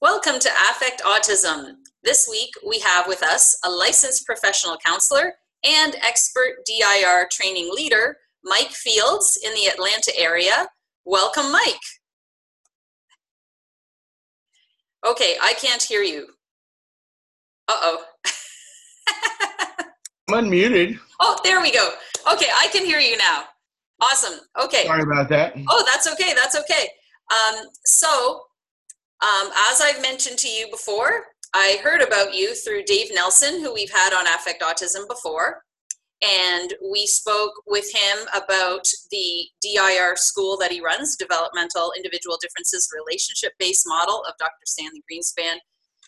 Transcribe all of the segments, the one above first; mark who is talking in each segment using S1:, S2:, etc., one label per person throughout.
S1: Welcome to Affect Autism. This week we have with us a licensed professional counselor and expert DIR training leader, Mike Fields, in the Atlanta area. Welcome, Mike. Okay, I can't hear you. Uh oh.
S2: I'm unmuted.
S1: Oh, there we go. Okay, I can hear you now. Awesome. Okay.
S2: Sorry about that.
S1: Oh, that's okay. That's okay. Um, so, um, as I've mentioned to you before, I heard about you through Dave Nelson, who we've had on Affect Autism before. And we spoke with him about the DIR school that he runs, Developmental Individual Differences Relationship Based Model of Dr. Stanley Greenspan,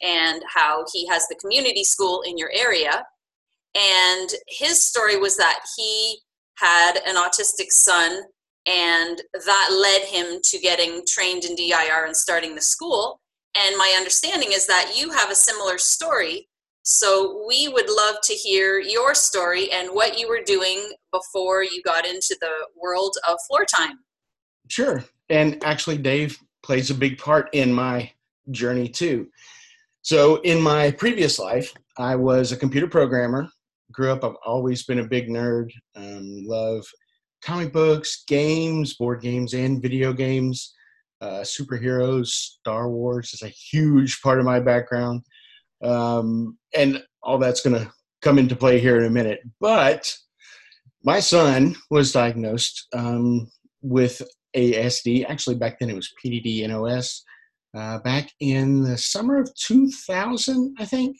S1: and how he has the community school in your area. And his story was that he had an autistic son and that led him to getting trained in DIR and starting the school. And my understanding is that you have a similar story. So we would love to hear your story and what you were doing before you got into the world of floor time.
S2: Sure. And actually, Dave plays a big part in my journey too. So, in my previous life, I was a computer programmer. Grew up, I've always been a big nerd. Um, love comic books, games, board games, and video games. Uh, superheroes, Star Wars is a huge part of my background. Um, and all that's going to come into play here in a minute. But my son was diagnosed um, with ASD. Actually, back then it was PDD NOS. Uh, back in the summer of 2000, I think.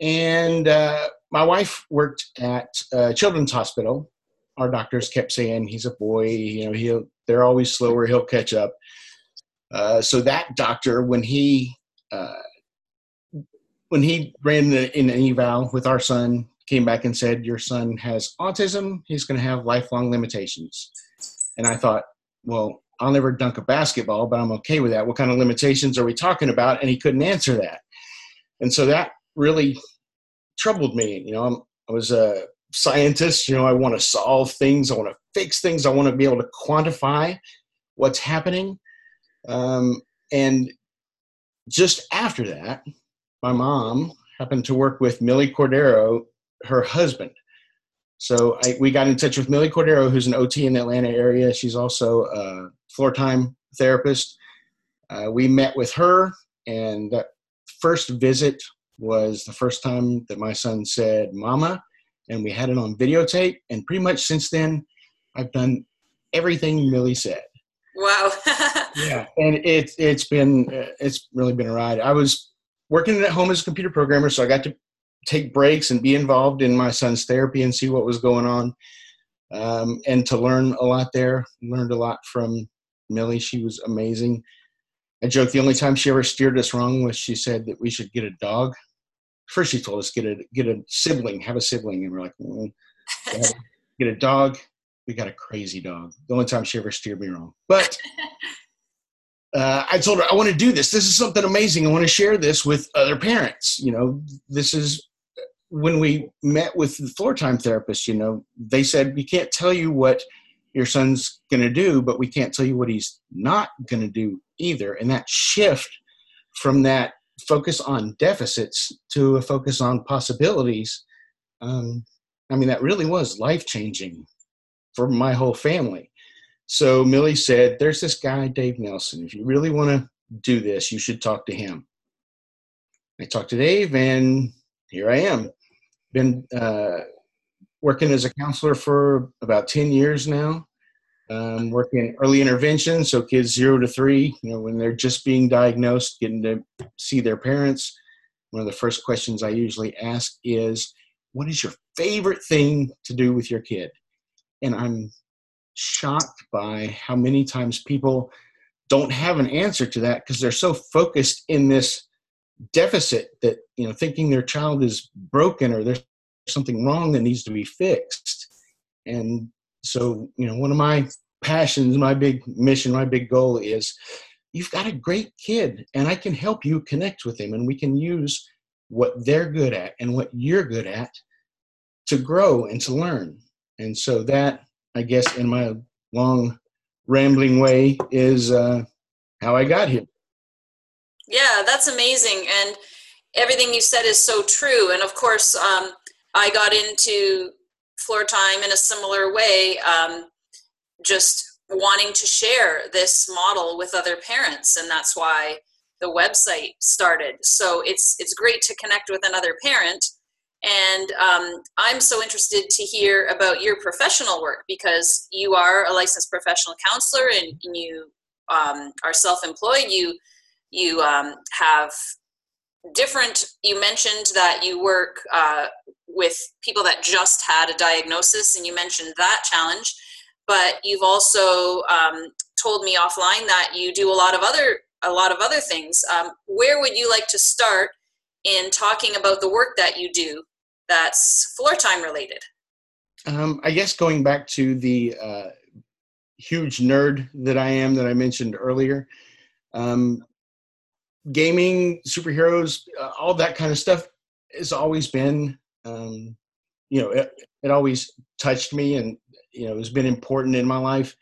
S2: And uh, my wife worked at Children's Hospital our doctors kept saying he's a boy. You know, he'll they're always slower. He'll catch up. Uh, so that doctor, when he uh, when he ran the, in an eval with our son, came back and said, "Your son has autism. He's going to have lifelong limitations." And I thought, well, I'll never dunk a basketball, but I'm okay with that. What kind of limitations are we talking about? And he couldn't answer that. And so that really troubled me. You know, I'm, i was a scientist. You know, I want to solve things. I want to fix things. I want to be able to quantify what's happening. Um, and just after that, my mom happened to work with Millie Cordero, her husband. So I, we got in touch with Millie Cordero, who's an OT in the Atlanta area. She's also a floor time therapist. Uh, we met with her, and that first visit was the first time that my son said, Mama, and we had it on videotape. And pretty much since then, I've done everything Millie said.
S1: Wow.
S2: yeah, and it's it's been it's really been a ride. I was working at home as a computer programmer, so I got to take breaks and be involved in my son's therapy and see what was going on, um, and to learn a lot there. Learned a lot from Millie. She was amazing. I joke the only time she ever steered us wrong was she said that we should get a dog first she told us get a get a sibling, have a sibling, and we're like, mm, get a dog. We got a crazy dog. The only time she ever steered me wrong, but. Uh, I told her I want to do this. This is something amazing. I want to share this with other parents. You know, this is when we met with the floor time therapist. You know, they said we can't tell you what your son's going to do, but we can't tell you what he's not going to do either. And that shift from that focus on deficits to a focus on possibilities, um, I mean, that really was life changing for my whole family. So Millie said, There's this guy, Dave Nelson. If you really want to do this, you should talk to him. I talked to Dave, and here I am. Been uh, working as a counselor for about 10 years now um, working in early intervention, so kids zero to three, you know, when they're just being diagnosed, getting to see their parents. One of the first questions I usually ask is, "What is your favorite thing to do with your kid?" And I'm shocked by how many times people don't have an answer to that because they're so focused in this deficit that you know thinking their child is broken or there's something wrong that needs to be fixed and so you know one of my passions my big mission my big goal is you've got a great kid and i can help you connect with him and we can use what they're good at and what you're good at to grow and to learn and so that i guess in my long rambling way is uh, how i got here
S1: Yeah, that's amazing. And everything you said is so true. And of course, um, I got into floor time in a similar way, um, just wanting to share this model with other parents. And that's why the website started. So it's it's great to connect with another parent. And um, I'm so interested to hear about your professional work because you are a licensed professional counselor and, and you um, are self-employed. You you um, have different. You mentioned that you work uh, with people that just had a diagnosis, and you mentioned that challenge. But you've also um, told me offline that you do a lot of other a lot of other things. Um, where would you like to start in talking about the work that you do that's floor time related?
S2: Um, I guess going back to the uh, huge nerd that I am that I mentioned earlier, um, gaming, superheroes, uh, all that kind of stuff has always been, um, you know, it, it always touched me and, you know, has been important in my life.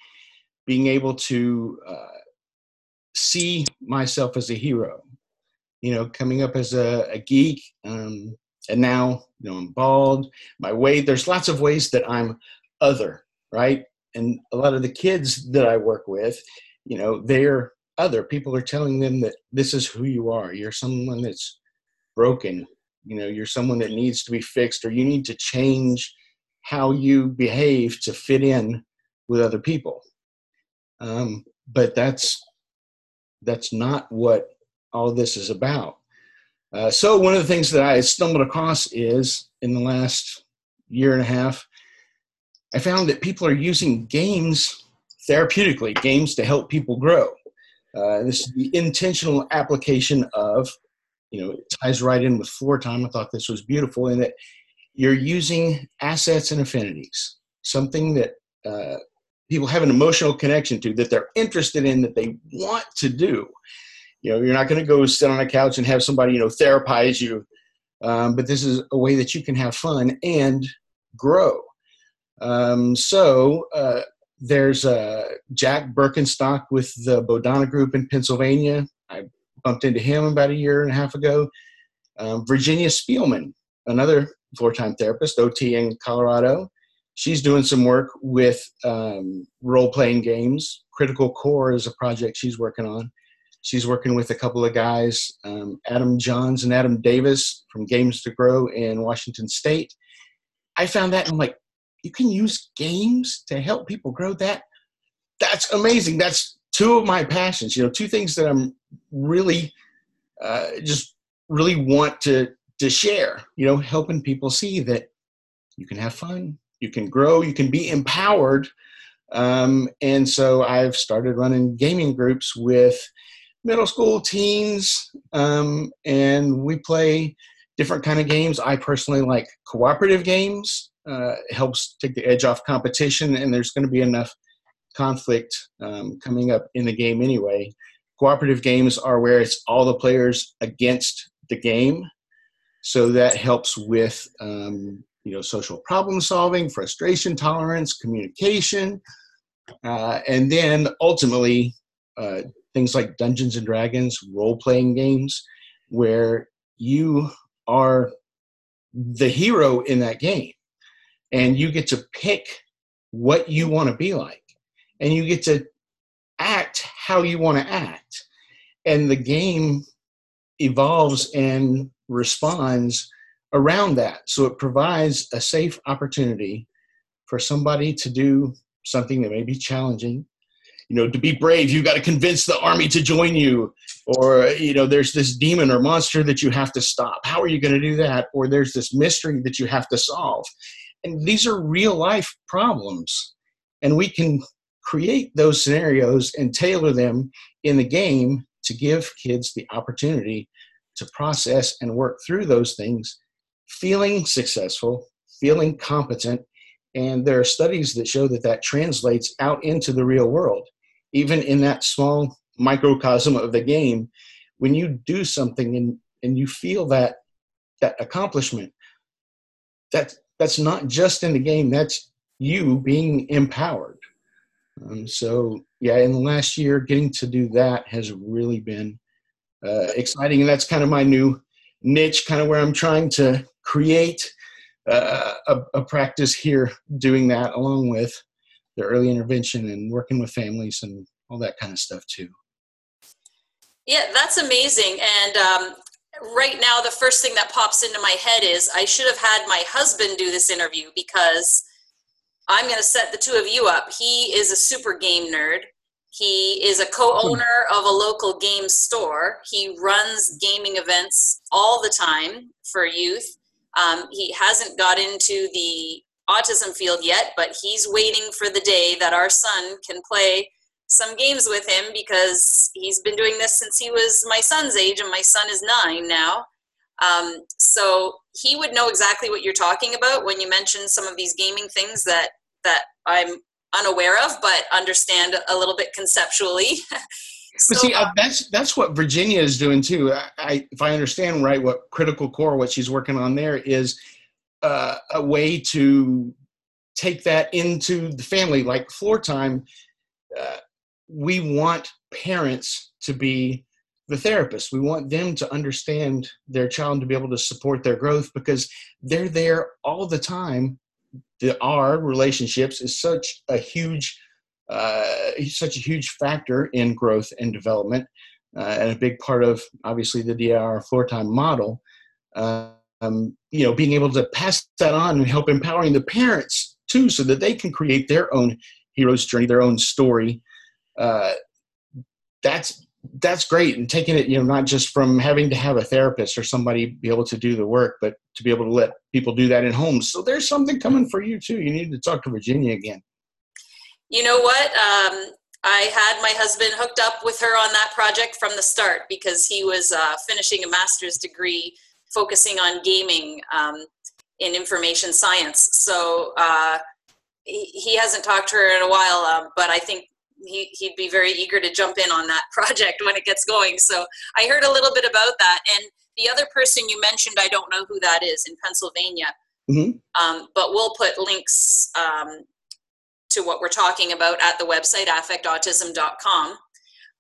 S2: Being able to uh, see myself as a hero. You know, coming up as a, a geek, um, and now you know I'm bald. My weight. There's lots of ways that I'm other, right? And a lot of the kids that I work with, you know, they're other. People are telling them that this is who you are. You're someone that's broken. You know, you're someone that needs to be fixed, or you need to change how you behave to fit in with other people. Um, but that's that's not what all this is about. Uh, so one of the things that I stumbled across is in the last year and a half, I found that people are using games therapeutically, games to help people grow. Uh, this is the intentional application of, you know, it ties right in with floor time. I thought this was beautiful in that you're using assets and affinities, something that uh, people have an emotional connection to that they're interested in that they want to do. You know you're not going to go sit on a couch and have somebody you know therapize you um, but this is a way that you can have fun and grow. Um, so uh, there's uh, jack berkenstock with the Bodhana group in pennsylvania. I bumped into him about a year and a half ago. Um, virginia spielmann another floor time therapist ot in colorado she's doing some work with um, role playing games. Critical Core is a project she's working on. She's working with a couple of guys, um, Adam Johns and Adam Davis from Games to Grow in Washington State. I found that and I'm like, you can use games to help people grow that. That's amazing. That's two of my passions. You know, two things that I'm really uh, just really want to to share. You know, helping people see that you can have fun, you can grow, you can be empowered. Um, and so I've started running gaming groups with middle school teens, um, and we play different kind of games. I personally like cooperative games. Uh, helps take the edge off competition, and there's going to be enough conflict um, coming up in the game anyway. Cooperative games are where it's all the players against the game, so that helps with um, you know, social problem solving, frustration tolerance, communication, uh, and then ultimately uh, things like Dungeons and Dragons, role playing games, where you are the hero in that game and you get to pick what you want to be like and you get to act how you want to act. And the game evolves and responds around that. So it provides a safe opportunity for somebody to do something that may be challenging. You know, to be brave, you've got to convince the army to join you. Or, you know, there's this demon or monster that you have to stop. How are you going to do that? Or there's this mystery that you have to solve. And these are real life problems. And we can create those scenarios and tailor them in the game to give kids the opportunity to process and work through those things feeling successful, feeling competent, and there are studies that show that that translates out into the real world. Even in that small microcosm of the game, when you do something and, and you feel that that accomplishment, that that's not just in the game, that's you being empowered. Um, so yeah, in the last year, getting to do that has really been uh, exciting. And that's kind of my new niche, kind of where I'm trying to create uh, a, a, practice here doing that along with the early intervention and working with families and all that kind of stuff too.
S1: Yeah, that's amazing. And um, right now, the first thing that pops into my head is I should have had my husband do this interview because I'm going to set the two of you up. He is a super game nerd. He is a co owner of a local game store. He runs gaming events all the time for youth. Um, he hasn't got into the autism field yet, but he's waiting for the day that our son can play some games with him because he's been doing this since he was my son's age, and my son is nine now. Um, so he would know exactly what you're talking about when you mention some of these gaming things that that I'm unaware of, but understand a little bit conceptually.
S2: so, but see, uh, that's that's what Virginia is doing too. I, I, if I understand right, what Critical Core, what she's working on there is uh, a way to take that into the family, like floor time. Uh, we want parents to be the therapist. We want them to understand their child to be able to support their growth because they're there all the time. The R relationships is such a huge, uh, such a huge factor in growth and development, uh, and a big part of obviously the DIR floor time model. Um, you know, being able to pass that on and help empowering the parents too, so that they can create their own hero's journey, their own story, uh, that's that's great and taking it you know not just from having to have a therapist or somebody be able to do the work but to be able to let people do that in homes so there's something coming for you too. You need to talk to virginia again.
S1: You know what? Um, i had my husband hooked up with her on that project from the start because he was uh, finishing a master's degree focusing on gaming um, in information science. So uh, he, he hasn't talked to her in a while um, but i think he, he'd be very eager to jump in on that project when it gets going. So I heard a little bit about that. And the other person you mentioned, I don't know who that is in Pennsylvania, mm-hmm. um, but we'll put links um, to what we're talking about at the website affectautism.com.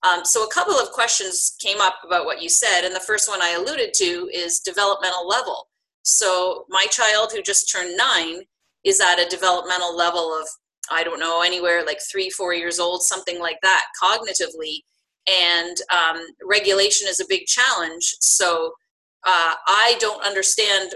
S1: Um, so a couple of questions came up about what you said, and the first one I alluded to is developmental level. So my child who just turned nine is at a developmental level of I don't know, anywhere like three, four years old, something like that, cognitively. And um, regulation is a big challenge. So uh, I don't understand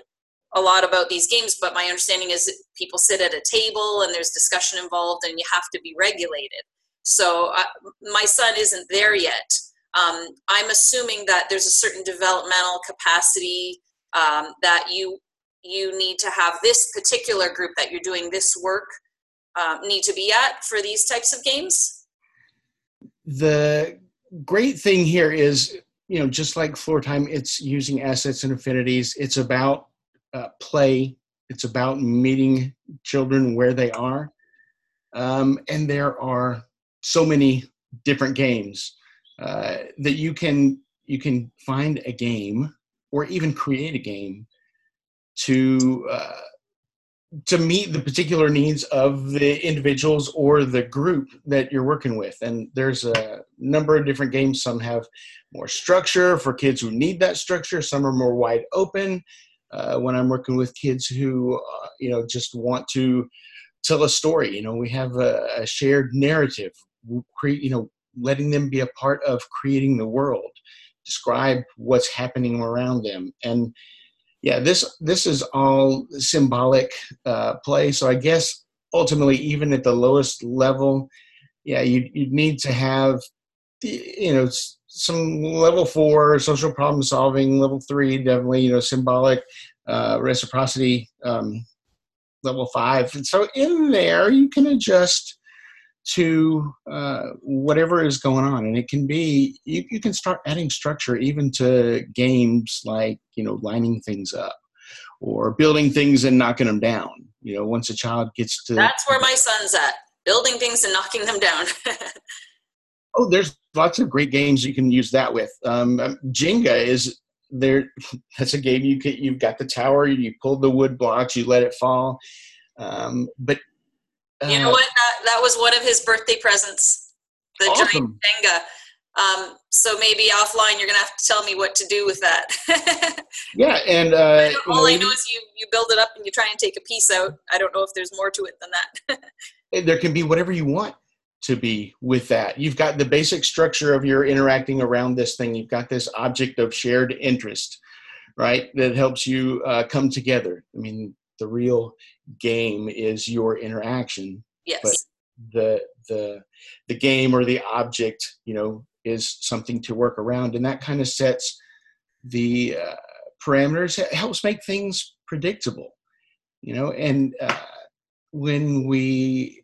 S1: a lot about these games, but my understanding is people sit at a table and there's discussion involved and you have to be regulated. So uh, my son isn't there yet. Um, I'm assuming that there's a certain developmental capacity um, that you you need to have this particular group that you're doing this work um, need to be at for these types of games?
S2: The great thing here is, you know, just like floor time, it's using assets and affinities. It's about uh, play. It's about meeting children where they are. Um, and there are so many different games uh, that you can you can find a game or even create a game to uh, to meet the particular needs of the individuals or the group that you're working with. And there's a number of different games. Some have more structure for kids who need that structure. Some are more wide open. Uh, when I'm working with kids who, uh, you know, just want to tell a story, you know, we have a, a shared narrative. create, you know, letting them be a part of creating the world, describe what's happening around them, and yeah, this this is all symbolic uh, play. So I guess ultimately, even at the lowest level, yeah, you you need to have you know some level four social problem solving, level three definitely you know symbolic uh, reciprocity, um, level five, and so in there you can adjust to uh, whatever is going on. And it can be you, you can start adding structure even to games like you know lining things up or building things and knocking them down you know once a child gets to
S1: that's where my son's at building things and knocking them down.
S2: Oh there's lots of great games you can use that with. Um, um jenga is there that's a game you can you've got the tower you pull the wood blocks you let it fall. Um, but
S1: you know uh, what? That, that was one of his birthday presents. The awesome. giant Jenga. Um, so maybe offline, you're gonna have to tell me what to do with that.
S2: yeah, and uh,
S1: all I know is you you build it up and you try and take a piece out. I don't know if there's more to it than
S2: that. there can be whatever you want to be with that. You've got the basic structure of your interacting around this thing. You've got this object of shared interest, right? That helps you uh, come together. I mean, the real game is your interaction.
S1: Yes.
S2: But the the the game or the object, you know, is something to work around, and that kind of sets the uh, parameters. It helps make things predictable, you know. And uh, when we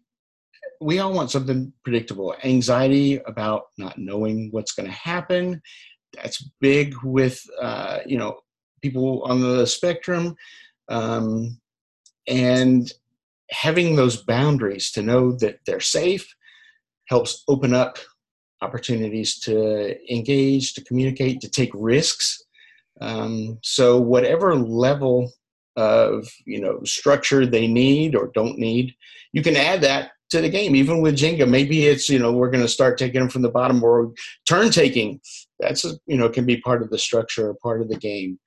S2: we all want something predictable. Anxiety about not knowing what's going to happen. That's big with uh, you know people on the spectrum, um, and having those boundaries to know that they're safe helps open up opportunities to engage, to communicate, to take risks. Um, so whatever level of you know structure they need or don't need, you can add that to the game. Even with Jenga, maybe it's you know we're going to start taking them from the bottom or turn taking. That's you know can be part of the structure or part of the game,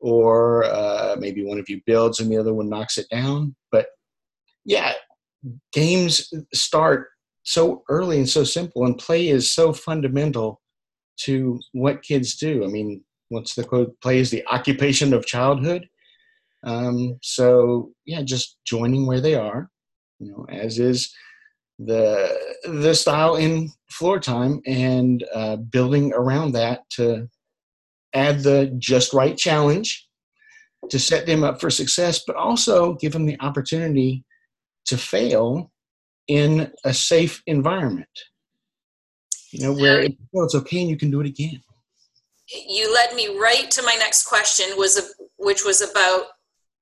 S2: or uh, maybe one of you builds and the other one knocks it down. But yeah, games start so early and so simple, and play is so fundamental to what kids do. I mean, what's the quote? Play is the occupation of childhood. Um, so yeah, just joining where they are, you know, as is the the style in floor time and uh, building around that to add the just right challenge to set them up for success, but also give them the opportunity to fail in a safe environment. You know, where it, well, it's okay and you can do it again.
S1: You led me right to my next question, was a, which was about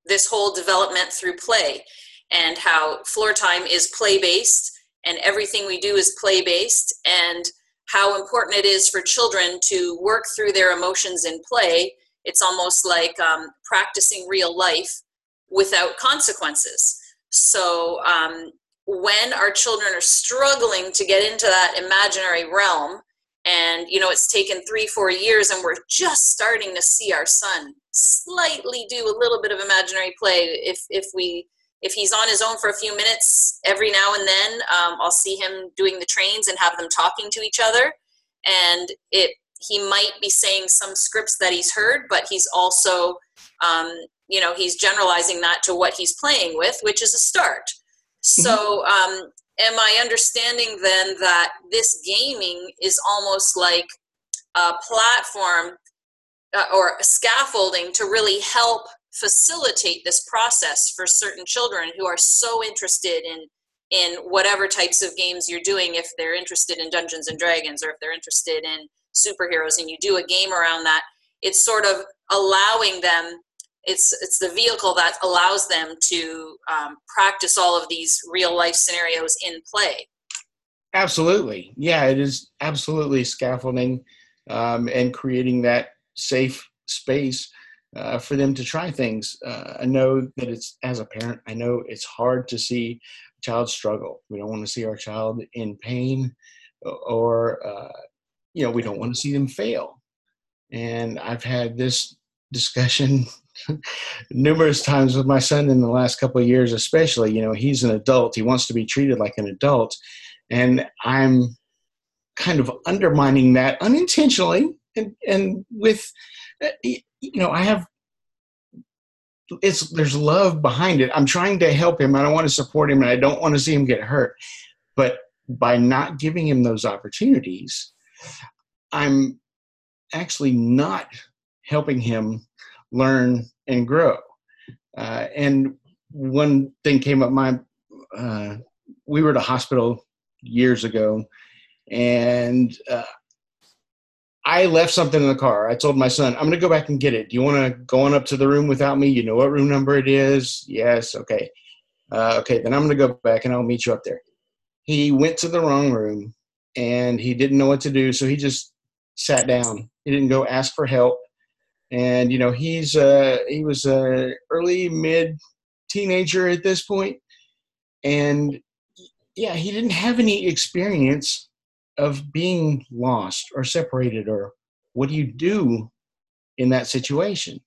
S1: this whole development through play and how floor time is play based and everything we do is play based and how important it is for children to work through their emotions in play. It's almost like um, practicing real life without consequences. So um, when our children are struggling to get into that imaginary realm and you know it's taken three four years and we're just starting to see our son slightly do a little bit of imaginary play if if we if he's on his own for a few minutes every now and then um, i'll see him doing the trains and have them talking to each other and it he might be saying some scripts that he's heard but he's also um, you know he's generalizing that to what he's playing with which is a start mm-hmm. so um, am i understanding then that this gaming is almost like a platform uh, or scaffolding to really help facilitate this process for certain children who are so interested in in whatever types of games you're doing if they're interested in dungeons and dragons or if they're interested in superheroes and you do a game around that it's sort of allowing them it's it's the vehicle that allows them to um, practice all of these real life scenarios in play.
S2: Absolutely. Yeah it is absolutely scaffolding um, and creating that safe space uh, for them to try things. Uh, I know that it's as a parent, I know it's hard to see a child struggle. We don't want to see our child in pain, or uh, you know, we don't want to see them fail. And I've had this discussion numerous times with my son in the last couple of years, especially. You know, he's an adult; he wants to be treated like an adult, and I'm kind of undermining that unintentionally and and with you know, I have it's there's love behind it. I'm trying to help him. I don't want to support him and I don't want to see him get hurt. But by not giving him those opportunities, I'm actually not helping him learn and grow. Uh, and one thing came up my uh, we were at a hospital years ago and uh, I left something in the car. I told my son, I'm going to go back and get it. Do you want to go on up to the room without me? You know what room number it is? Yes. Okay. Uh, okay. Then I'm going to go back and I'll meet you up there. He went to the wrong room and he didn't know what to do. So he just sat down. He didn't go ask for help. And, you know, he's, uh, he was a early mid teenager at this point. And yeah, he didn't have any experience of being lost or separated or what do you do in that situation?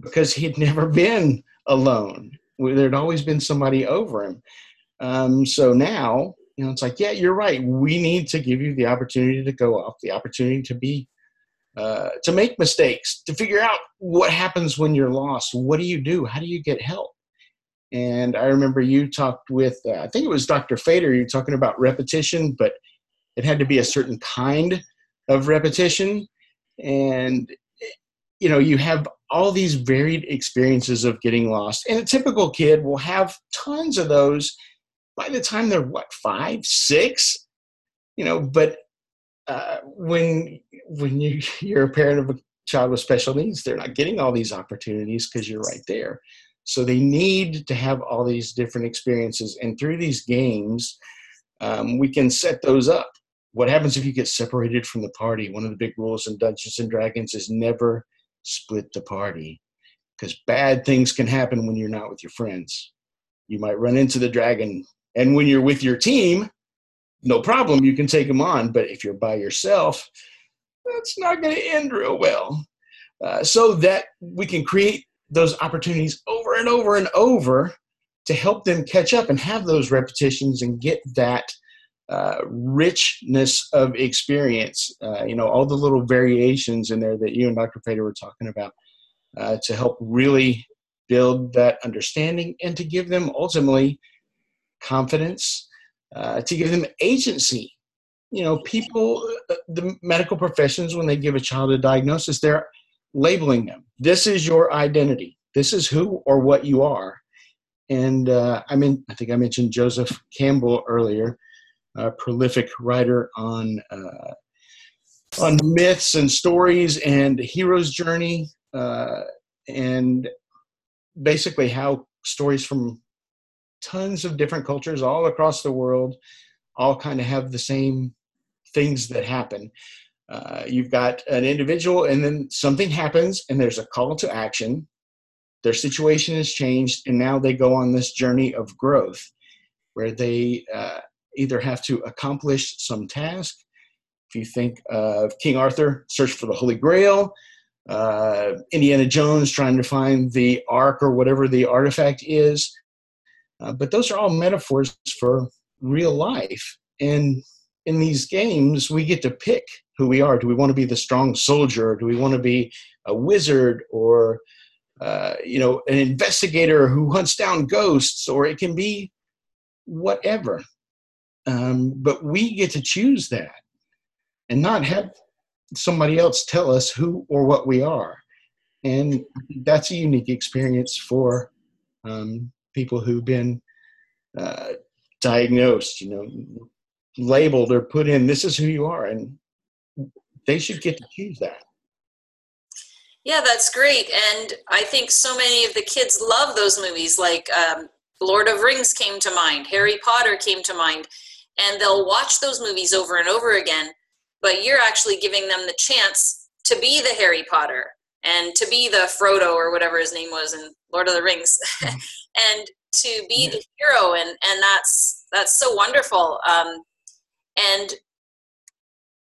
S2: Because he'd never been alone. There'd always been somebody over him. Um, so now you know it's like yeah you're right. We need to give you the opportunity to go off the opportunity to be uh, to make mistakes to figure out what happens when you're lost. What do you do? How do you get help? And i remember you talked with uh, i think it was dr fader you're talking about repetition but it had to be a certain kind of repetition. And you know you have all these varied experiences of getting lost. And a typical kid will have tons of those by the time they're what five six? You know but uh, when when you you're a parent of a child with special needs they're not getting all these opportunities because you're right there. So they need to have all these different experiences. And through these games um, we can set those up what happens if you get separated from the party? One of the big rules in Dungeons and Dragons is never split the party because bad things can happen when you're not with your friends. You might run into the dragon, and when you're with your team, no problem, you can take them on. But if you're by yourself, that's not going to end real well. Uh, so that we can create those opportunities over and over and over to help them catch up and have those repetitions and get that uh, richness of experience. Uh, you know, all the little variations in there that you and Dr. Fader were talking about uh, to help really build that understanding and to give them ultimately confidence, uh, to give them agency. You know, people, uh, the medical professions, when they give a child a diagnosis, they're labeling them. This is your identity. This is who or what you are. And I mean, I think I mentioned Joseph Campbell earlier a prolific writer on uh, on myths and stories and hero's journey, uh, and basically how stories from tons of different cultures all across the world all kind of have the same things that happen. Uh, you've got an individual, and then something happens, and there's a call to action. Their situation has changed, and now they go on this journey of growth where they uh, either have to accomplish some task. If you think of King Arthur, search for the Holy Grail, uh, Indiana Jones trying to find the Ark or whatever the artifact is. Uh, but those are all metaphors for real life. And in these games, we get to pick who we are. Do we want to be the strong soldier? Do we want to be a wizard or, uh, you know, an investigator who hunts down ghosts? Or it can be whatever. Um, but we get to choose that and not have somebody else tell us who or what we are. And that's a unique experience for um, people who've been uh, diagnosed, you know, labeled or put in, this is who you are. And they should get to choose that.
S1: Yeah, that's great. And I think so many of the kids love those movies, like um, Lord of Rings came to mind, Harry Potter came to mind and they'll watch those movies over and over again but you're actually giving them the chance to be the harry potter and to be the frodo or whatever his name was in lord of the rings mm-hmm. and to be the hero and and that's that's so wonderful um and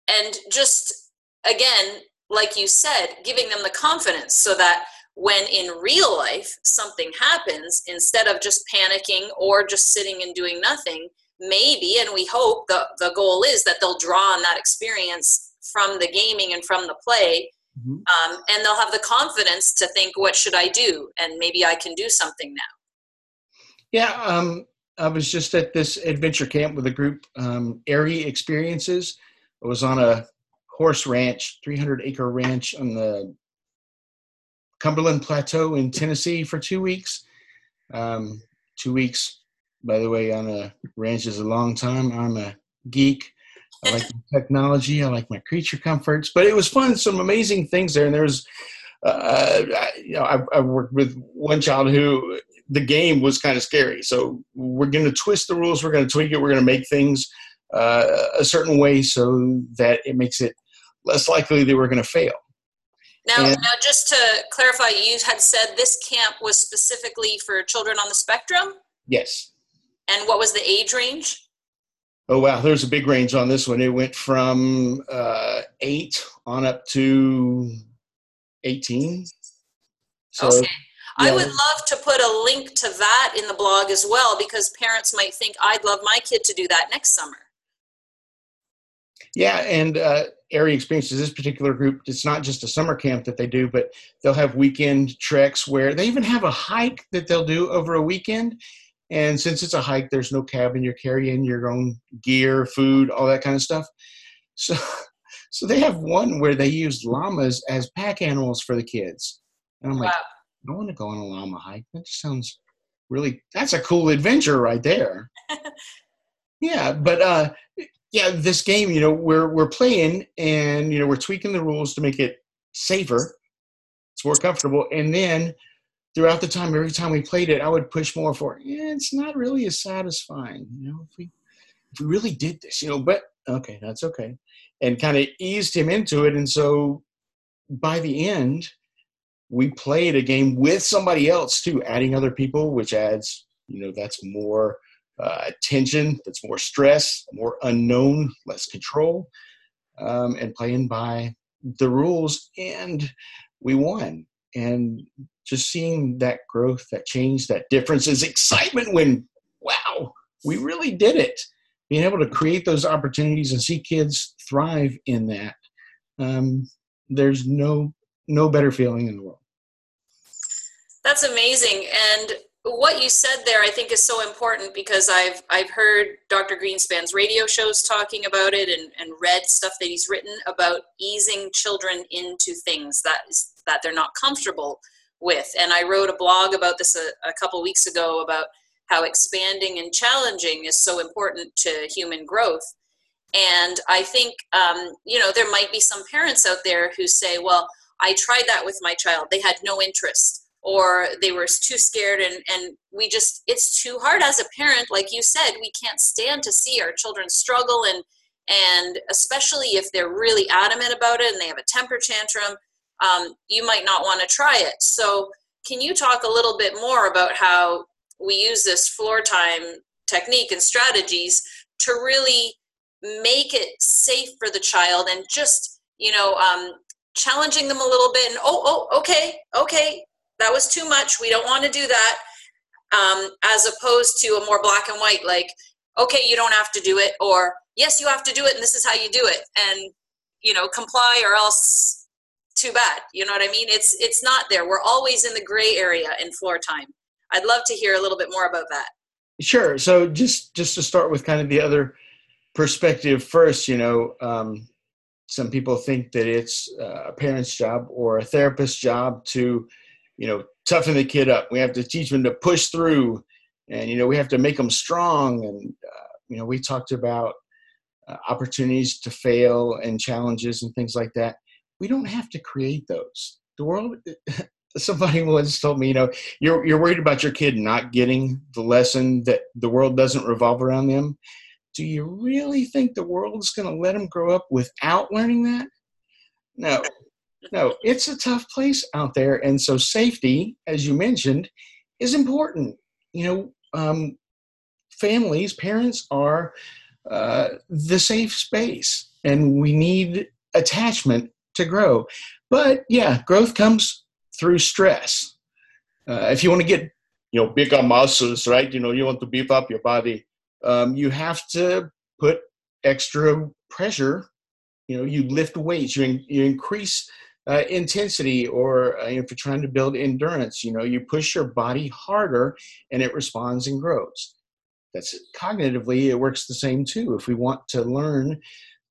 S1: and just again like you said giving them the confidence so that when in real life something happens instead of just panicking or just sitting and doing nothing maybe and we hope the, the goal is that they'll draw on that experience from the gaming and from the play mm-hmm. um, and they'll have the confidence to think what should i do? And maybe i can do something now.
S2: Yeah um, i was just at this adventure camp with a group um, Aerie experiences. I was on a horse ranch 300 acre ranch on the cumberland plateau in tennessee for two weeks. Um, two weeks by the way, on a ranch is a long time. I'm a geek. I like technology. I like my creature comforts. But it was fun. Some amazing things there. And there was, uh, I, you know, I, I worked with one child who the game was kind of scary. So we're going to twist the rules. We're going to tweak it. We're going to make things uh, a certain way so that it makes it less likely that we're going to fail.
S1: Now, and, now, just to clarify, you had said this camp was specifically for children on the spectrum.
S2: Yes.
S1: And what was the age range?
S2: Oh wow, there's a big range on this one. It went from uh, eight on up to eighteen.
S1: So, okay. Yeah. I would love to put a link to that in the blog as well because parents might think I'd love my kid to do that next summer.
S2: Yeah, and uh, Aerie experiences this particular group. It's not just a summer camp that they do, but they'll have weekend treks where they even have a hike that they'll do over a weekend and since it's a hike, there's no cabin. You're carrying your own gear, food, all that kind of stuff. So, so they have one where they use llamas as pack animals for the kids. And I'm like, wow. I want to go on a llama hike. That just sounds really. That's a cool adventure right there. yeah, but uh, yeah, this game, you know, we're we're playing and you know we're tweaking the rules to make it safer. It's more comfortable, and then throughout the time, every time we played it, I would push more for, yeah, it's not really as satisfying. You know, if we if we really did this, you know, but okay, that's okay. And kind of eased him into it. And so by the end, we played a game with somebody else too, adding other people, which adds, you know, that's more uh, tension, that's more stress, more unknown, less control, um, and playing by the rules. And we won. And just seeing that growth, that change, that difference is excitement when, wow, we really did it. Being able to create those opportunities and see kids thrive in that, um, there's no no better feeling in the world.
S1: That's amazing, and what you said there, I think, is so important because I've I've heard Dr. Greenspan's radio shows talking about it and, and read stuff that he's written about easing children into things that is, that they're not comfortable with. And I wrote a blog about this a, a couple weeks ago about how expanding and challenging is so important to human growth. And I think, um, you know, there might be some parents out there who say, well, I tried that with my child. They had no interest or they were too scared and, and we just, it's too hard as a parent. Like you said, we can't stand to see our children struggle and, and especially if they're really adamant about it and they have a temper tantrum, um, you might not want to try it. So, can you talk a little bit more about how we use this floor time technique and strategies to really make it safe for the child and just, you know, um, challenging them a little bit and, oh, oh, okay, okay, that was too much. We don't want to do that. Um, as opposed to a more black and white, like, okay, you don't have to do it, or yes, you have to do it, and this is how you do it, and you know, comply or else too bad you know what i mean? It's it's not there. We're always in the gray area in floor time. I'd love to hear a little bit more about that.
S2: Sure. So just just to start with kind of the other perspective first you know um, some people think that it's a parent's job or a therapist's job to you know toughen the kid up. We have to teach them to push through and you know we have to make them strong and uh, you know we talked about uh, opportunities to fail and challenges and things like that we don't have to create those. The world, somebody once told me, you know, you're, you're worried about your kid not getting the lesson that the world doesn't revolve around them. Do you really think the world is going to let them grow up without learning that? No, no, it's a tough place out there. And so, safety, as you mentioned, is important. You know, um, families, parents are uh, the safe space, and we need attachment to grow. But yeah, growth comes through stress. Uh, if you want to get, you know, bigger muscles, right? You know, you want to beef up your body. Um, you have to put extra pressure. You know, you lift weights. You in, you increase uh, intensity, or uh, if you're trying to build endurance, you know, you push your body harder, and it responds and grows. That's cognitively, it works the same too. If we want to learn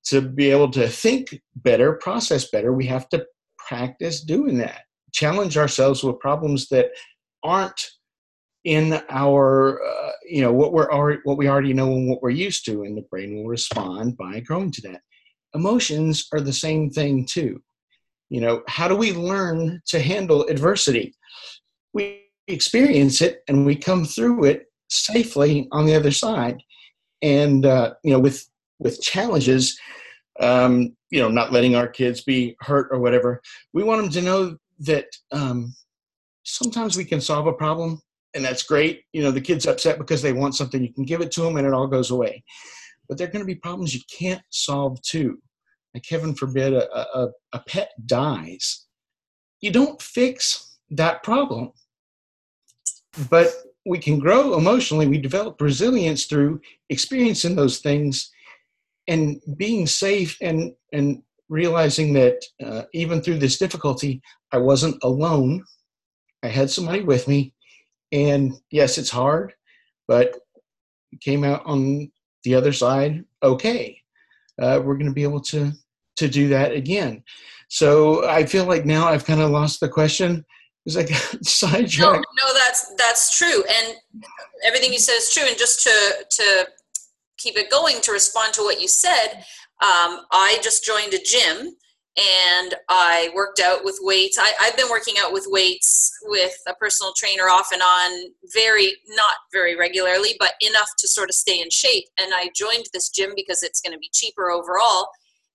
S2: to be able to think better, process better, we have to practice doing that. Challenge ourselves with problems that aren't in our, uh, you know, what we're already, what we already know and what we're used to, and the brain will respond by growing to that. Emotions are the same thing too. You know, how do we learn to handle adversity? We experience it and we come through it safely on the other side. And uh, you know, with with challenges, um, you know, not letting our kids be hurt or whatever. We want them to know that um, sometimes we can solve a problem, and that's great. You know, the kid's upset because they want something, you can give it to them, and it all goes away. but there are going to be problems you can't solve too. Like heaven forbid a, a, a pet dies. You don't fix that problem. But we can grow emotionally. We develop resilience through experiencing those things and being safe and, and realizing that uh, even through this difficulty, I wasn't alone. I had somebody with me. And yes, it's hard, but came out on the other side okay. Uh, we're going to be able to to do that again. So I feel like now I've kind of lost the question. Is like sidetracked.
S1: No, no, that's that's true, and everything you said is true. And just to to keep it going, to respond to what you said, um, I just joined a gym and I worked out with weights. I, have been working out with weights with a personal trainer off and on, very, not very regularly, but enough to sort of stay in shape. And I joined this gym because it's going to be cheaper overall.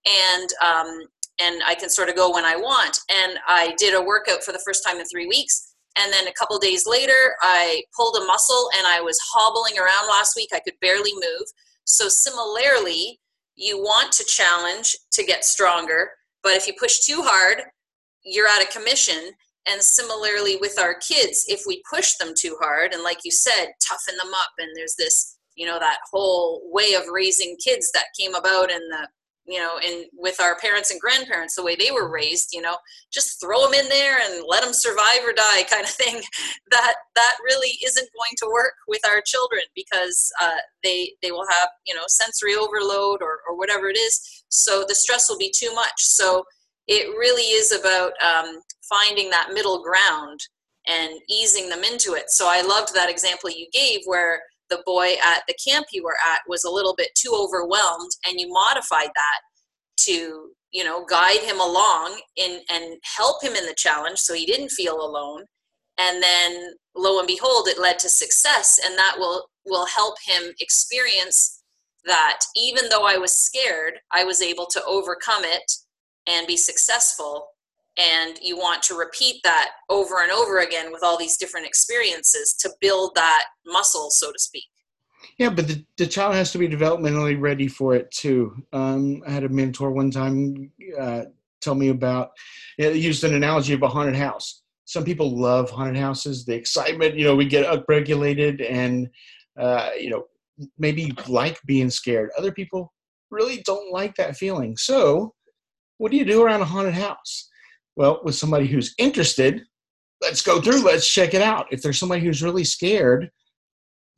S1: And, um, and I can sort of go when I want. And I did a workout for the first time in three weeks. And then a couple days later, I pulled a muscle and I was hobbling around last week. I could barely move. So, similarly, you want to challenge to get stronger but if you push too hard, you're out of commission. And similarly with our kids, if we push them too hard, and like you said, toughen them up, and there's this, you know, that whole way of raising kids that came about in the you know, and with our parents and grandparents, the way they were raised, you know, just throw them in there and let them survive or die, kind of thing. That that really isn't going to work with our children because uh, they they will have you know sensory overload or or whatever it is. So the stress will be too much. So it really is about um, finding that middle ground and easing them into it. So I loved that example you gave where the boy at the camp you were at was a little bit too overwhelmed and you modified that to you know guide him along in and help him in the challenge so he didn't feel alone. And then lo and behold it led to success and that will will help him experience that even though i was scared i was able to overcome it and be successful and you want to repeat that over and over again with all these different experiences to build that muscle so to speak.
S2: Yeah but the, the child has to be developmentally ready for it too. Um, i had a mentor one time uh, tell me about it used an analogy of a haunted house. Some people love haunted houses the excitement you know we get upregulated and uh, you know maybe like being scared. Other people really don't like that feeling. So what do you do around a haunted house well, with somebody who's interested, let's go through, let's check it out. If there's somebody who's really scared,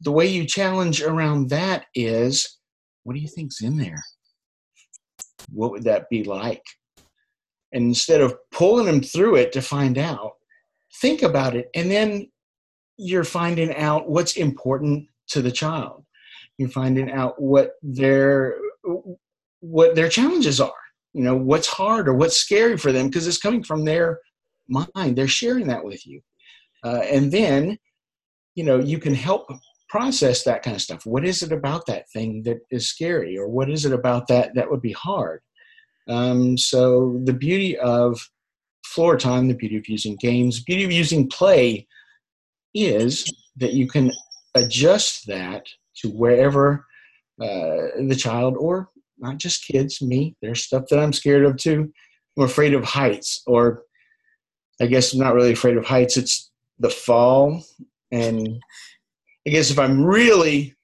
S2: the way you challenge around that is what do you think's in there? What would that be like? And instead of pulling them through it to find out, think about it. And then you're finding out what's important to the child. You're finding out what their what their challenges are you know what's hard or what's scary for them because it's coming from their mind. They're sharing that with you. Uh, and then you know you can help process that kind of stuff. What is it about that thing that is scary or what is it about that that would be hard? Um, so the beauty of floor time the beauty of using games beauty of using play is that you can adjust that to wherever uh, the child or not just kids, me. There's stuff that I'm scared of too. I'm afraid of heights, or I guess I'm not really afraid of heights. It's the fall. And I guess if I'm really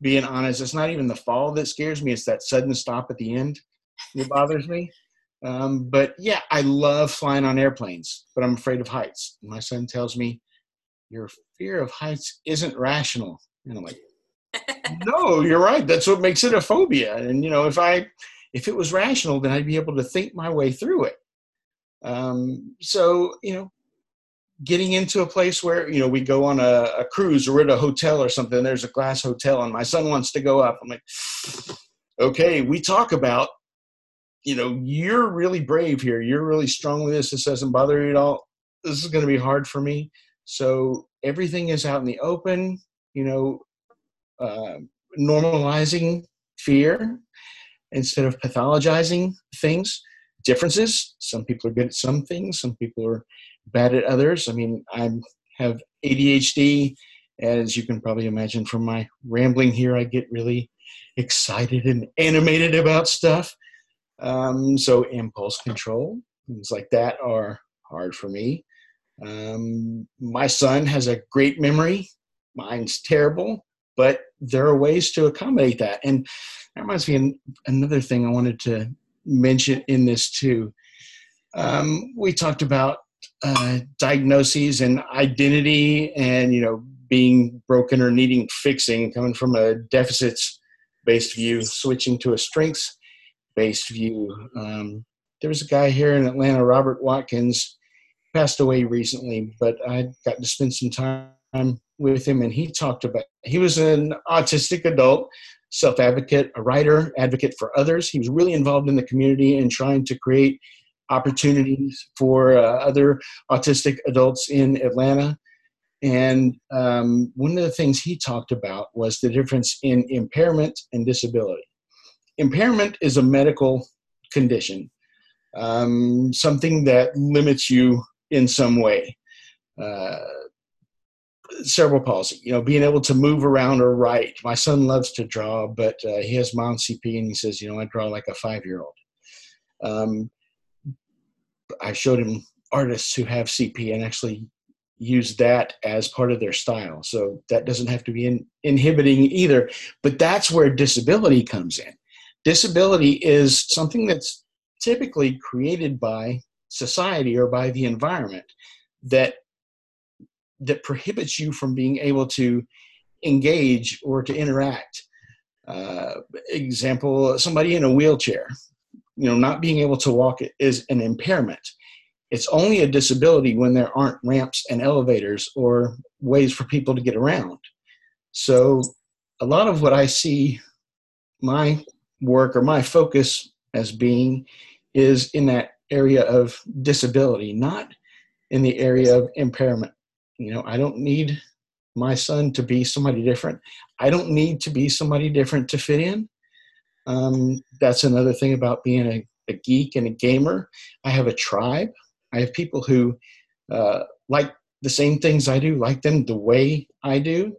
S2: being honest, it's not even the fall that scares me, it's that sudden stop at the end that bothers me. Um, but yeah, I love flying on airplanes, but I'm afraid of heights. My son tells me, Your fear of heights isn't rational. And I'm like, no, you're right. That's what makes it a phobia. And you know, if I if it was rational, then I'd be able to think my way through it. Um, so you know, getting into a place where you know we go on a, a cruise or at a hotel or something. There's a glass hotel, and my son wants to go up. I'm like, okay, we talk about. You know, you're really brave here. You're really strong with this. This doesn't bother you at all. This is going to be hard for me. So everything is out in the open. You know, uh, normalizing fear instead of pathologizing things differences some people are good at some things some people are bad at others i mean i have adhd as you can probably imagine from my rambling here i get really excited and animated about stuff. Um, so impulse control, things like that are hard for me. Um, my son has a great memory. Mine's terrible, but there are ways to accommodate that. And that reminds me of another thing I wanted to mention in this too. Um, we talked about uh, diagnoses and identity and, you know, being broken or needing fixing, coming from a deficits based view, switching to a strengths based view. Um, there was a guy here in Atlanta, Robert Watkins, passed away recently, but I got to spend some time with him, and he talked about he was an autistic adult, self advocate, a writer, advocate for others. He was really involved in the community and trying to create opportunities for uh, other autistic adults in Atlanta. And um, one of the things he talked about was the difference in impairment and disability. Impairment is a medical condition, um, something that limits you in some way. Uh, cerebral palsy, you know, being able to move around or write. My son loves to draw, but uh, he has mild CP and he says, you know, I draw like a five year old. Um, I showed him artists who have CP and actually use that as part of their style. So that doesn't have to be in, inhibiting either. But that's where disability comes in. Disability is something that's typically created by society or by the environment that that prohibits you from being able to engage or to interact. Uh, example: somebody in a wheelchair, you know, not being able to walk is an impairment. It's only a disability when there aren't ramps and elevators or ways for people to get around. So, a lot of what I see my work or my focus as being is in that area of disability, not in the area of impairment. You know, I don't need my son to be somebody different. I don't need to be somebody different to fit in. Um, that's another thing about being a, a, geek and a gamer. I have a tribe. I have people who uh, like the same things I do, like them the way I do,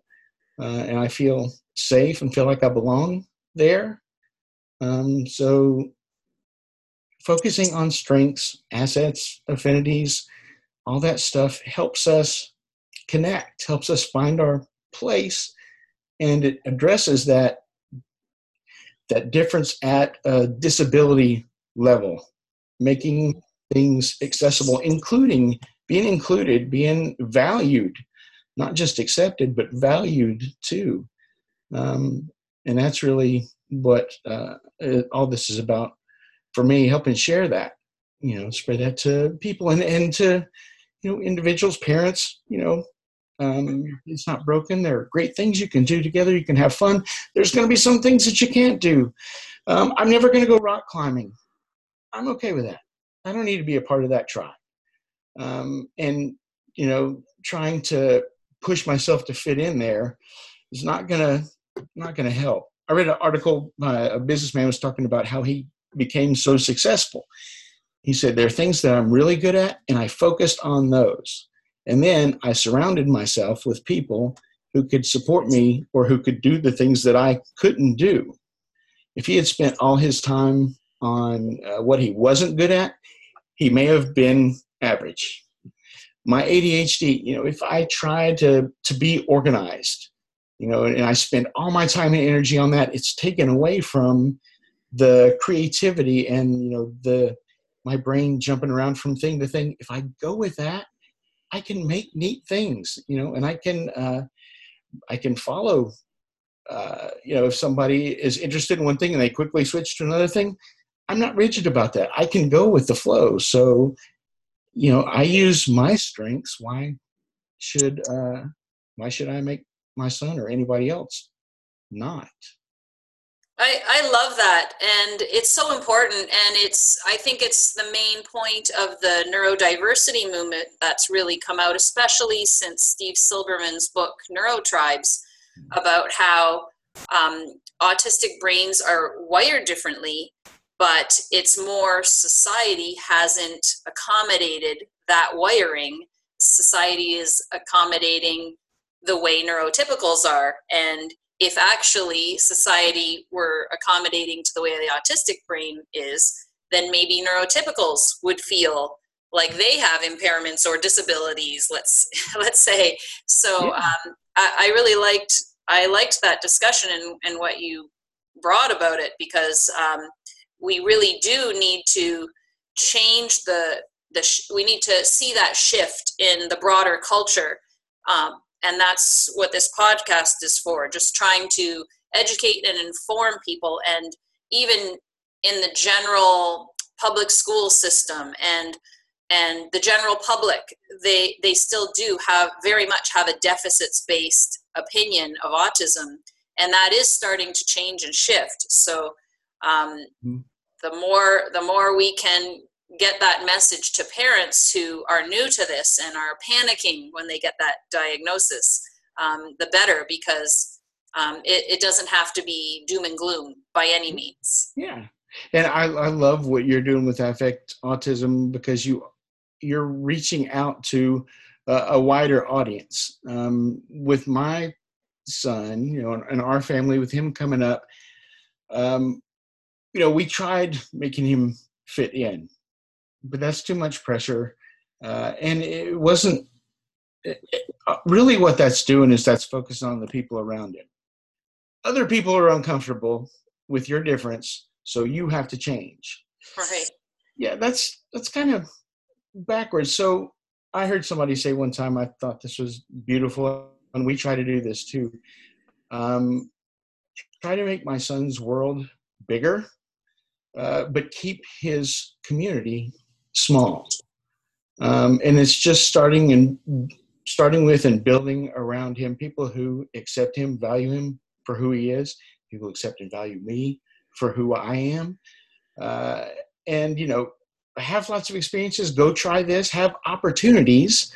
S2: uh, and I feel safe and feel like I belong there. Um, so focusing on strengths, assets, affinities, all that stuff helps us connect, helps us find our place, and it addresses that that difference at a disability level, making things accessible, including being included, being valued, not just accepted, but valued too. Um, and that's really what uh, all this is about for me helping share that you know spread that to people and and to you know individuals parents you know um, it's not broken. There are great things you can do together. You can have fun. There's going to be some things that you can't do. Um, i'm never going to go rock climbing. I'm okay with that. I don't need to be a part of that tribe. Um, and you know trying to push myself to fit in there is not going to not going to help. I read an article a businessman was talking about how he became so successful. He said, There are things that I'm really good at, and I focused on those. And then I surrounded myself with people who could support me or who could do the things that I couldn't do. If he had spent all his time on uh, what he wasn't good at, he may have been average. My ADHD, you know, if I tried to, to be organized, you know, and I spend all my time and energy on that, it's taken away from the creativity and you know the my brain jumping around from thing to thing if i go with that i can make neat things you know and i can uh, i can follow uh, you know if somebody is interested in one thing and they quickly switch to another thing i'm not rigid about that. I can go with the flow. So you know i use my strengths. Why should uh why should i make my son or anybody else not
S1: I, I love that and it's so important and it's i think it's the main point of the neurodiversity movement that's really come out especially since steve silberman's book neurotribes about how um, autistic brains are wired differently but it's more society hasn't accommodated that wiring. Society is accommodating the way neurotypicals are and if actually society were accommodating to the way the autistic brain is, then maybe neurotypicals would feel like they have impairments or disabilities. Let's let's say. So yeah. um, I, I, really liked I liked that discussion and, and what you brought about it because um, we really do need to change the the sh- we need to see that shift in the broader culture um, and that's what this podcast is for just trying to educate and inform people and even in the general public school system and and the general public they they still do have very much have a deficits based opinion of autism and that is starting to change and shift so um, mm-hmm. the more the more we can get that message to parents who are new to this and are panicking when they get that diagnosis, um, the better because um, it, it, doesn't have to be doom and gloom by any means.
S2: Yeah. And I, I love what you're doing with affect autism because you you're reaching out to a, a wider audience. Um, with my son, you know, and our family, with him coming up, um, you know, we tried making him fit in but that's too much pressure. Uh, and it wasn't it, uh, really what that's doing is that's focusing on the people around it. Other people are uncomfortable with your difference, so you have to change.
S1: Right.
S2: Yeah, that's that's kind of backwards. So I heard somebody say one time, I thought this was beautiful, and we try to do this too. Um, try to make my son's world bigger, uh, but keep his community small. Um, and it's just starting and starting with and building around him people who accept him, value him for who he is. People accept and value me for who I am. Uh, and you know, have lots of experiences. Go try this. Have opportunities,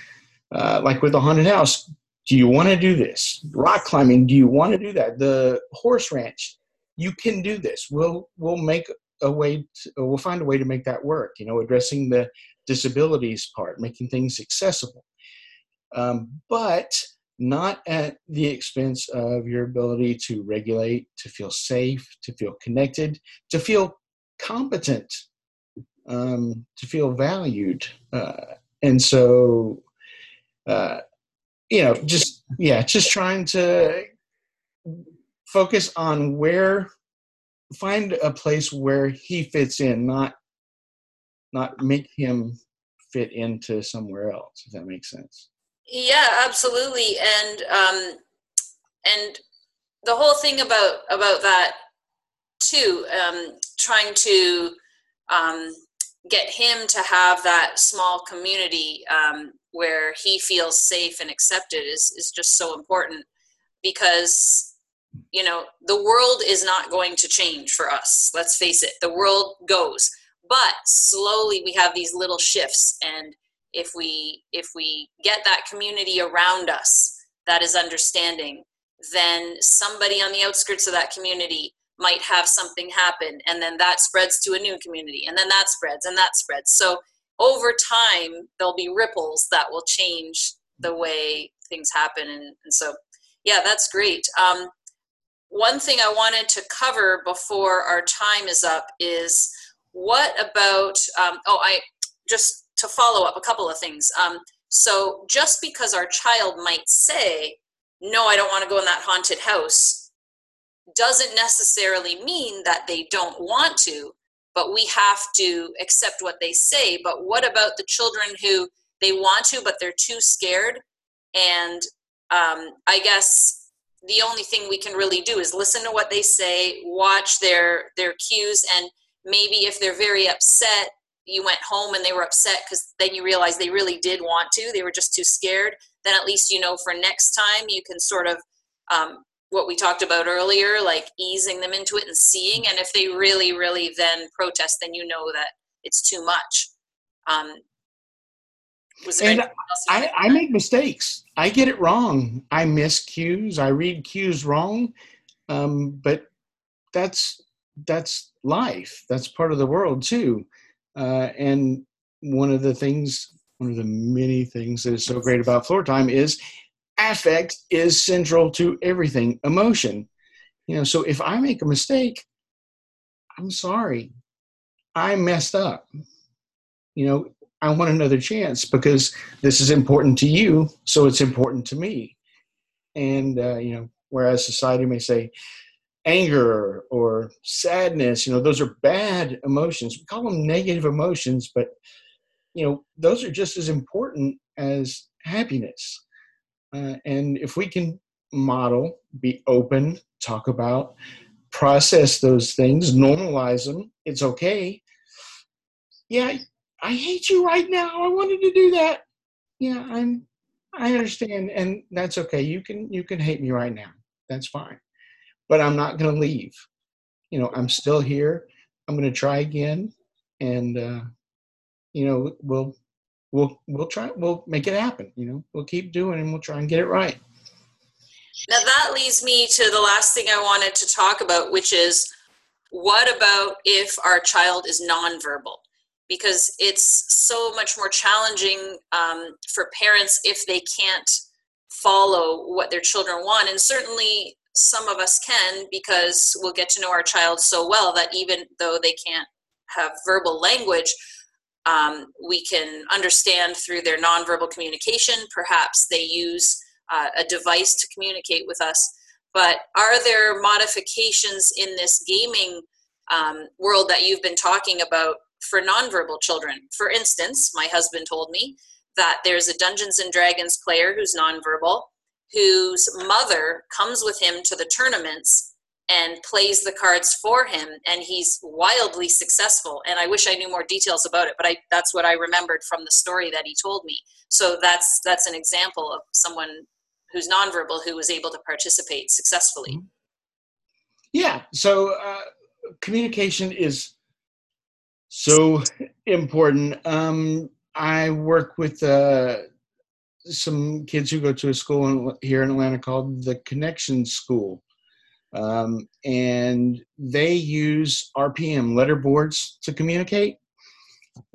S2: uh, like with the haunted house. Do you want to do this? Rock climbing. Do you want to do that? The horse ranch. You can do this. We'll we'll make a way to, we'll find a way to make that work you know addressing the disabilities part making things accessible. Um, but not at the expense of your ability to regulate to feel safe to feel connected to feel competent um, to feel valued uh, and so uh, you know just yeah just trying to focus on where find a place where he fits in, not not make him fit into somewhere else. If that makes sense.
S1: Yeah, absolutely, and um, and the whole thing about about that too, um, trying to um, get him to have that small community um, where he feels safe and accepted is is just so important because you know the world is not going to change for us. Let's face it the world goes. But slowly we have these little shifts and if we if we get that community around us that is understanding then somebody on the outskirts of that community might have something happen and then that spreads to a new community and then that spreads and that spreads. So over time there'll be ripples that will change the way things happen and, and so yeah that's great. Um, one thing I wanted to cover before our time is up is what about, um, oh, I just to follow up a couple of things. Um, so just because our child might say, no, I don't want to go in that haunted house, doesn't necessarily mean that they don't want to, but we have to accept what they say. But what about the children who they want to, but they're too scared? And um, I guess the only thing we can really do is listen to what they say, watch their their cues, and maybe if they're very upset, you went home and they were upset because then you realize they really did want to, they were just too scared. Then at least you know for next time you can sort of um, what we talked about earlier, like easing them into it and seeing. And if they really, really then protest, then you know that it's too much. Um,
S2: and I, I make mistakes. I get it wrong. I miss cues. I read cues wrong. Um, but that's that's life. That's part of the world too. Uh, and one of the things, one of the many things that is so great about floor time is affect is central to everything. Emotion. You know, so if I make a mistake, I'm sorry. I messed up. You know, I want another chance because this is important to you, so it's important to me. And, uh, you know, whereas society may say anger or sadness, you know, those are bad emotions. We call them negative emotions, but, you know, those are just as important as happiness. Uh, and if we can model, be open, talk about, process those things, normalize them, it's okay. Yeah, I hate you right now. I wanted to do that. Yeah, I'm I understand and that's okay. You can you can hate me right now. That's fine. But I'm not going to leave. You know, I'm still here. I'm going to try again and uh you know, we'll we'll we'll try we'll make it happen, you know. We'll keep doing and we'll try and get it right.
S1: Now that leads me to the last thing I wanted to talk about, which is what about if our child is nonverbal? Because it's so much more challenging um, for parents if they can't follow what their children want. And certainly some of us can because we'll get to know our child so well that even though they can't have verbal language um, we can understand through their nonverbal communication. Perhaps they use uh, a device to communicate with us. But are there modifications in this gaming um, world that you've been talking about for nonverbal children. For instance, my husband told me that there's a Dungeons and Dragons player who's nonverbal, whose mother comes with him to the tournaments and plays the cards for him and he's wildly successful and i wish i knew more details about it but I, that's what i remembered from the story that he told me so that's that's an example of someone who's nonverbal who was able to participate successfully mm-hmm.
S2: yeah so uh, communication is so important. Um, I work with uh, some kids who go to a school in, here in Atlanta called the Connection School. Um, and they use RPM letter boards to communicate.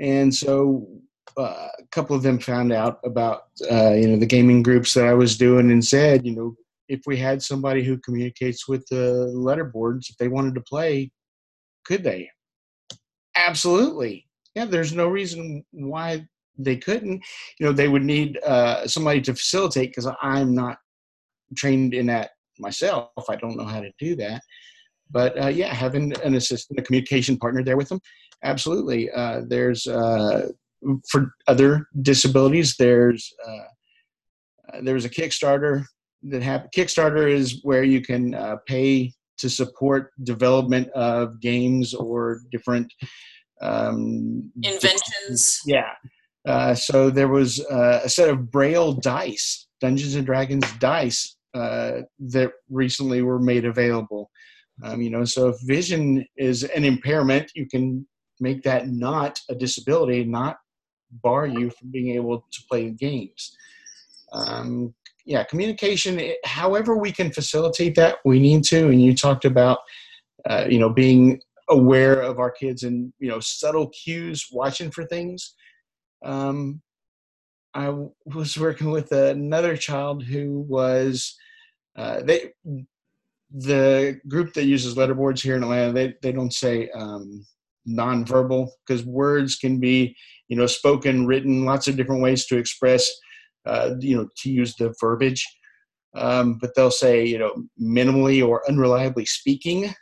S2: And so uh, a couple of them found out about uh, you know the gaming groups that I was doing and said, you know, if we had somebody who communicates with the letter boards, if they wanted to play, could they? Absolutely. Yeah, there's no reason why they couldn't. You know, they would need uh, somebody to facilitate because I'm not trained in that myself. I don't know how to do that. But uh, yeah, having an assistant, a communication partner there with them, absolutely. Uh, there's uh, for other disabilities. There's uh, uh, there's a Kickstarter that have Kickstarter is where you can pay to support development of games or different
S1: um, inventions.
S2: Yeah. Uh, so there was uh, a set of Braille dice, Dungeons and Dragons dice, uh, that recently were made available. Um, you know, so if vision is an impairment, you can make that not a disability, not bar you from being able to play games. Um, yeah, communication. However, we can facilitate that, we need to. And you talked about, uh, you know, being aware of our kids and you know subtle cues, watching for things. Um, I was working with another child who was uh, they the group that uses letterboards here in Atlanta. They they don't say um, nonverbal because words can be you know spoken, written, lots of different ways to express uh, you know, to use the verbiage. Um, but they'll say, you know, minimally or unreliably speaking.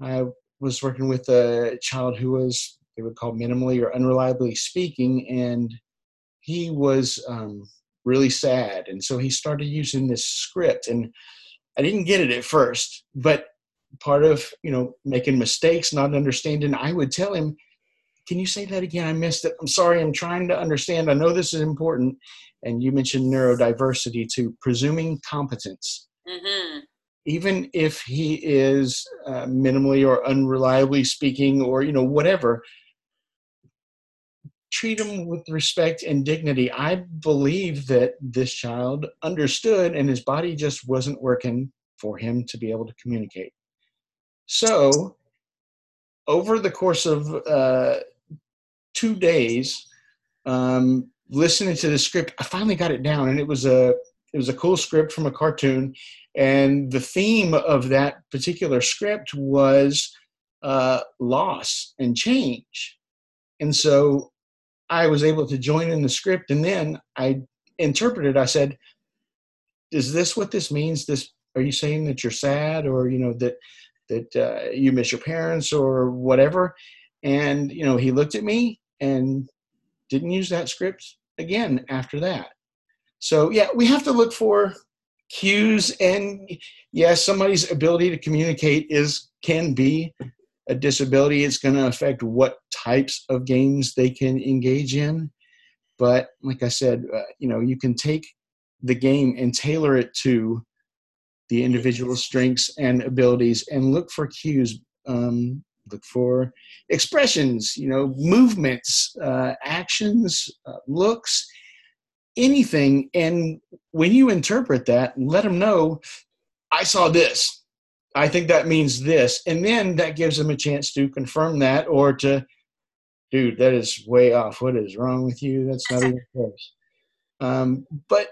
S2: I was working with a child who was, they would call minimally or unreliably speaking, and he was um, really sad. And so he started using this script, and I didn't get it at first, but part of, you know, making mistakes, not understanding, I would tell him, can you say that again? I missed it. I'm sorry. I'm trying to understand. I know this is important and you mentioned neurodiversity to presuming competence. Mm-hmm. Even if he is uh, minimally or unreliably speaking, or you know whatever, treat him with respect and dignity. I believe that this child understood, and his body just wasn't working for him to be able to communicate. So, over the course of uh, two days, um, listening to the script, I finally got it down, and it was a it was a cool script from a cartoon, and the theme of that particular script was uh, loss and change. And so I was able to join in the script, and then I interpreted. I said, "Is this what this means? This are you saying that you're sad, or you know that that uh, you miss your parents, or whatever?" And you know, he looked at me and didn't use that script again after that. So yeah, we have to look for cues, and yes, somebody's ability to communicate is can be a disability. It's going to affect what types of games they can engage in. But like I said, uh, you know, you can take the game and tailor it to the individual strengths and abilities and look for cues um, look for expressions you know movements uh, actions uh, looks anything. And when you interpret that let them know i saw this. I think that means this. And then that gives them a chance to confirm that or to dude that is way off. What is wrong with you? That's not even close. Um, but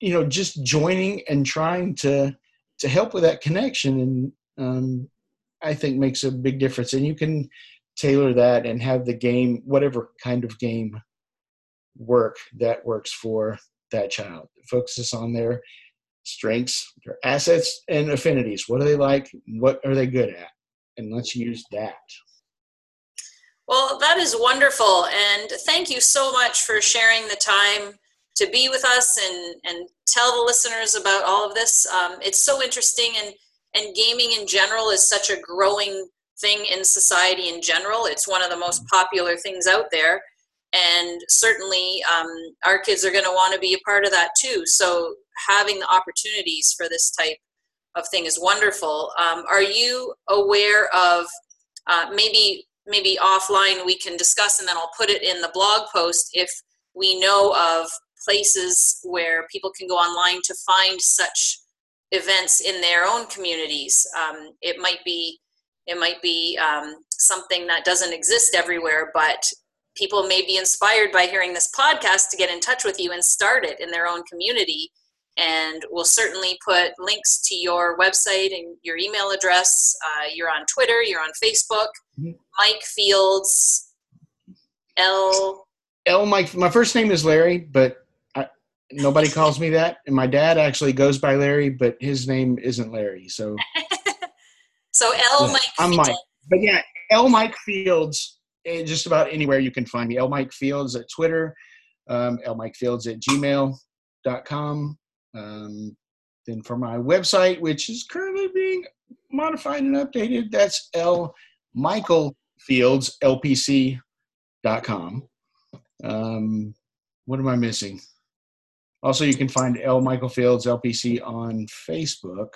S2: you know just joining and trying to to help with that connection and um, i think makes a big difference and you can tailor that and have the game whatever kind of game work that works for that child. It focuses on their strengths their assets and affinities. What do they like? What are they good at? And let's use that.
S1: Well that is wonderful and thank you so much for sharing the time to be with us and and tell the listeners about all of this. Um, it's so interesting, and and gaming in general is such a growing thing in society in general. It's one of the most popular things out there, and certainly um, our kids are going to want to be a part of that too. So having the opportunities for this type of thing is wonderful. Um, are you aware of uh, maybe maybe offline we can discuss, and then I'll put it in the blog post if we know of places where people can go online to find such events in their own communities. Um, it might be it might be um, something that doesn't exist everywhere, but people may be inspired by hearing this podcast to get in touch with you and start it in their own community. And we'll certainly put links to your website and your email address. Uh, you're on Twitter, you're on Facebook. Mm-hmm. Mike Fields, L.
S2: L. Mike. My first name is Larry, but nobody calls me that. And my dad actually goes by Larry, but his name isn't Larry. So,
S1: so L yeah, Mike.
S2: I'm Mike. But yeah, L Mike Fields. Eh, just about anywhere you can find me. L Mike Fields at Twitter. Um, L Mike Fields at gmail.com. Um, then for my website, which is currently being modified and updated, that's L Michael Fields LPC.com. Um, what am I missing? Also, you can find L. Michael Fields LPC on Facebook.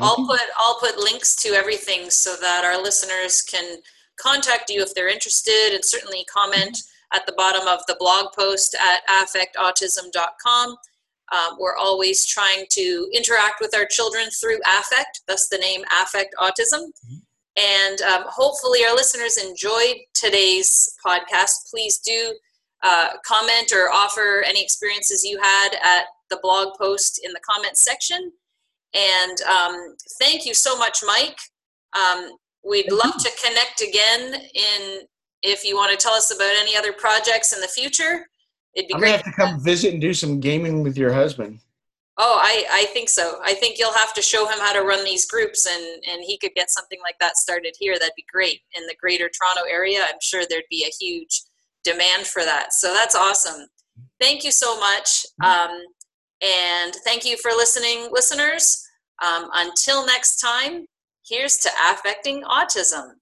S1: I'll put I'll put links to everything so that our listeners can contact you if they're interested, and certainly comment at the bottom of the blog post at affectautism.com. Um, we're always trying to interact with our children through affect, thus the name Affect Autism. Mm-hmm. And um, hopefully, our listeners enjoyed today's podcast. Please do uh, comment or offer any experiences you had at the blog post in the comments section. And um, thank you so much, Mike. Um, we'd love to connect again in if you want to tell us about any other projects in the future.
S2: It'd be I'm great. gonna have to come visit and do some gaming with your husband.
S1: Oh, I, I think so. I think you'll have to show him how to run these groups and, and he could get something like that started here. That'd be great. In the greater Toronto area, I'm sure there'd be a huge demand for that. So that's awesome. Thank you so much. Um, and thank you for listening, listeners. Um, until next time, here's to affecting autism.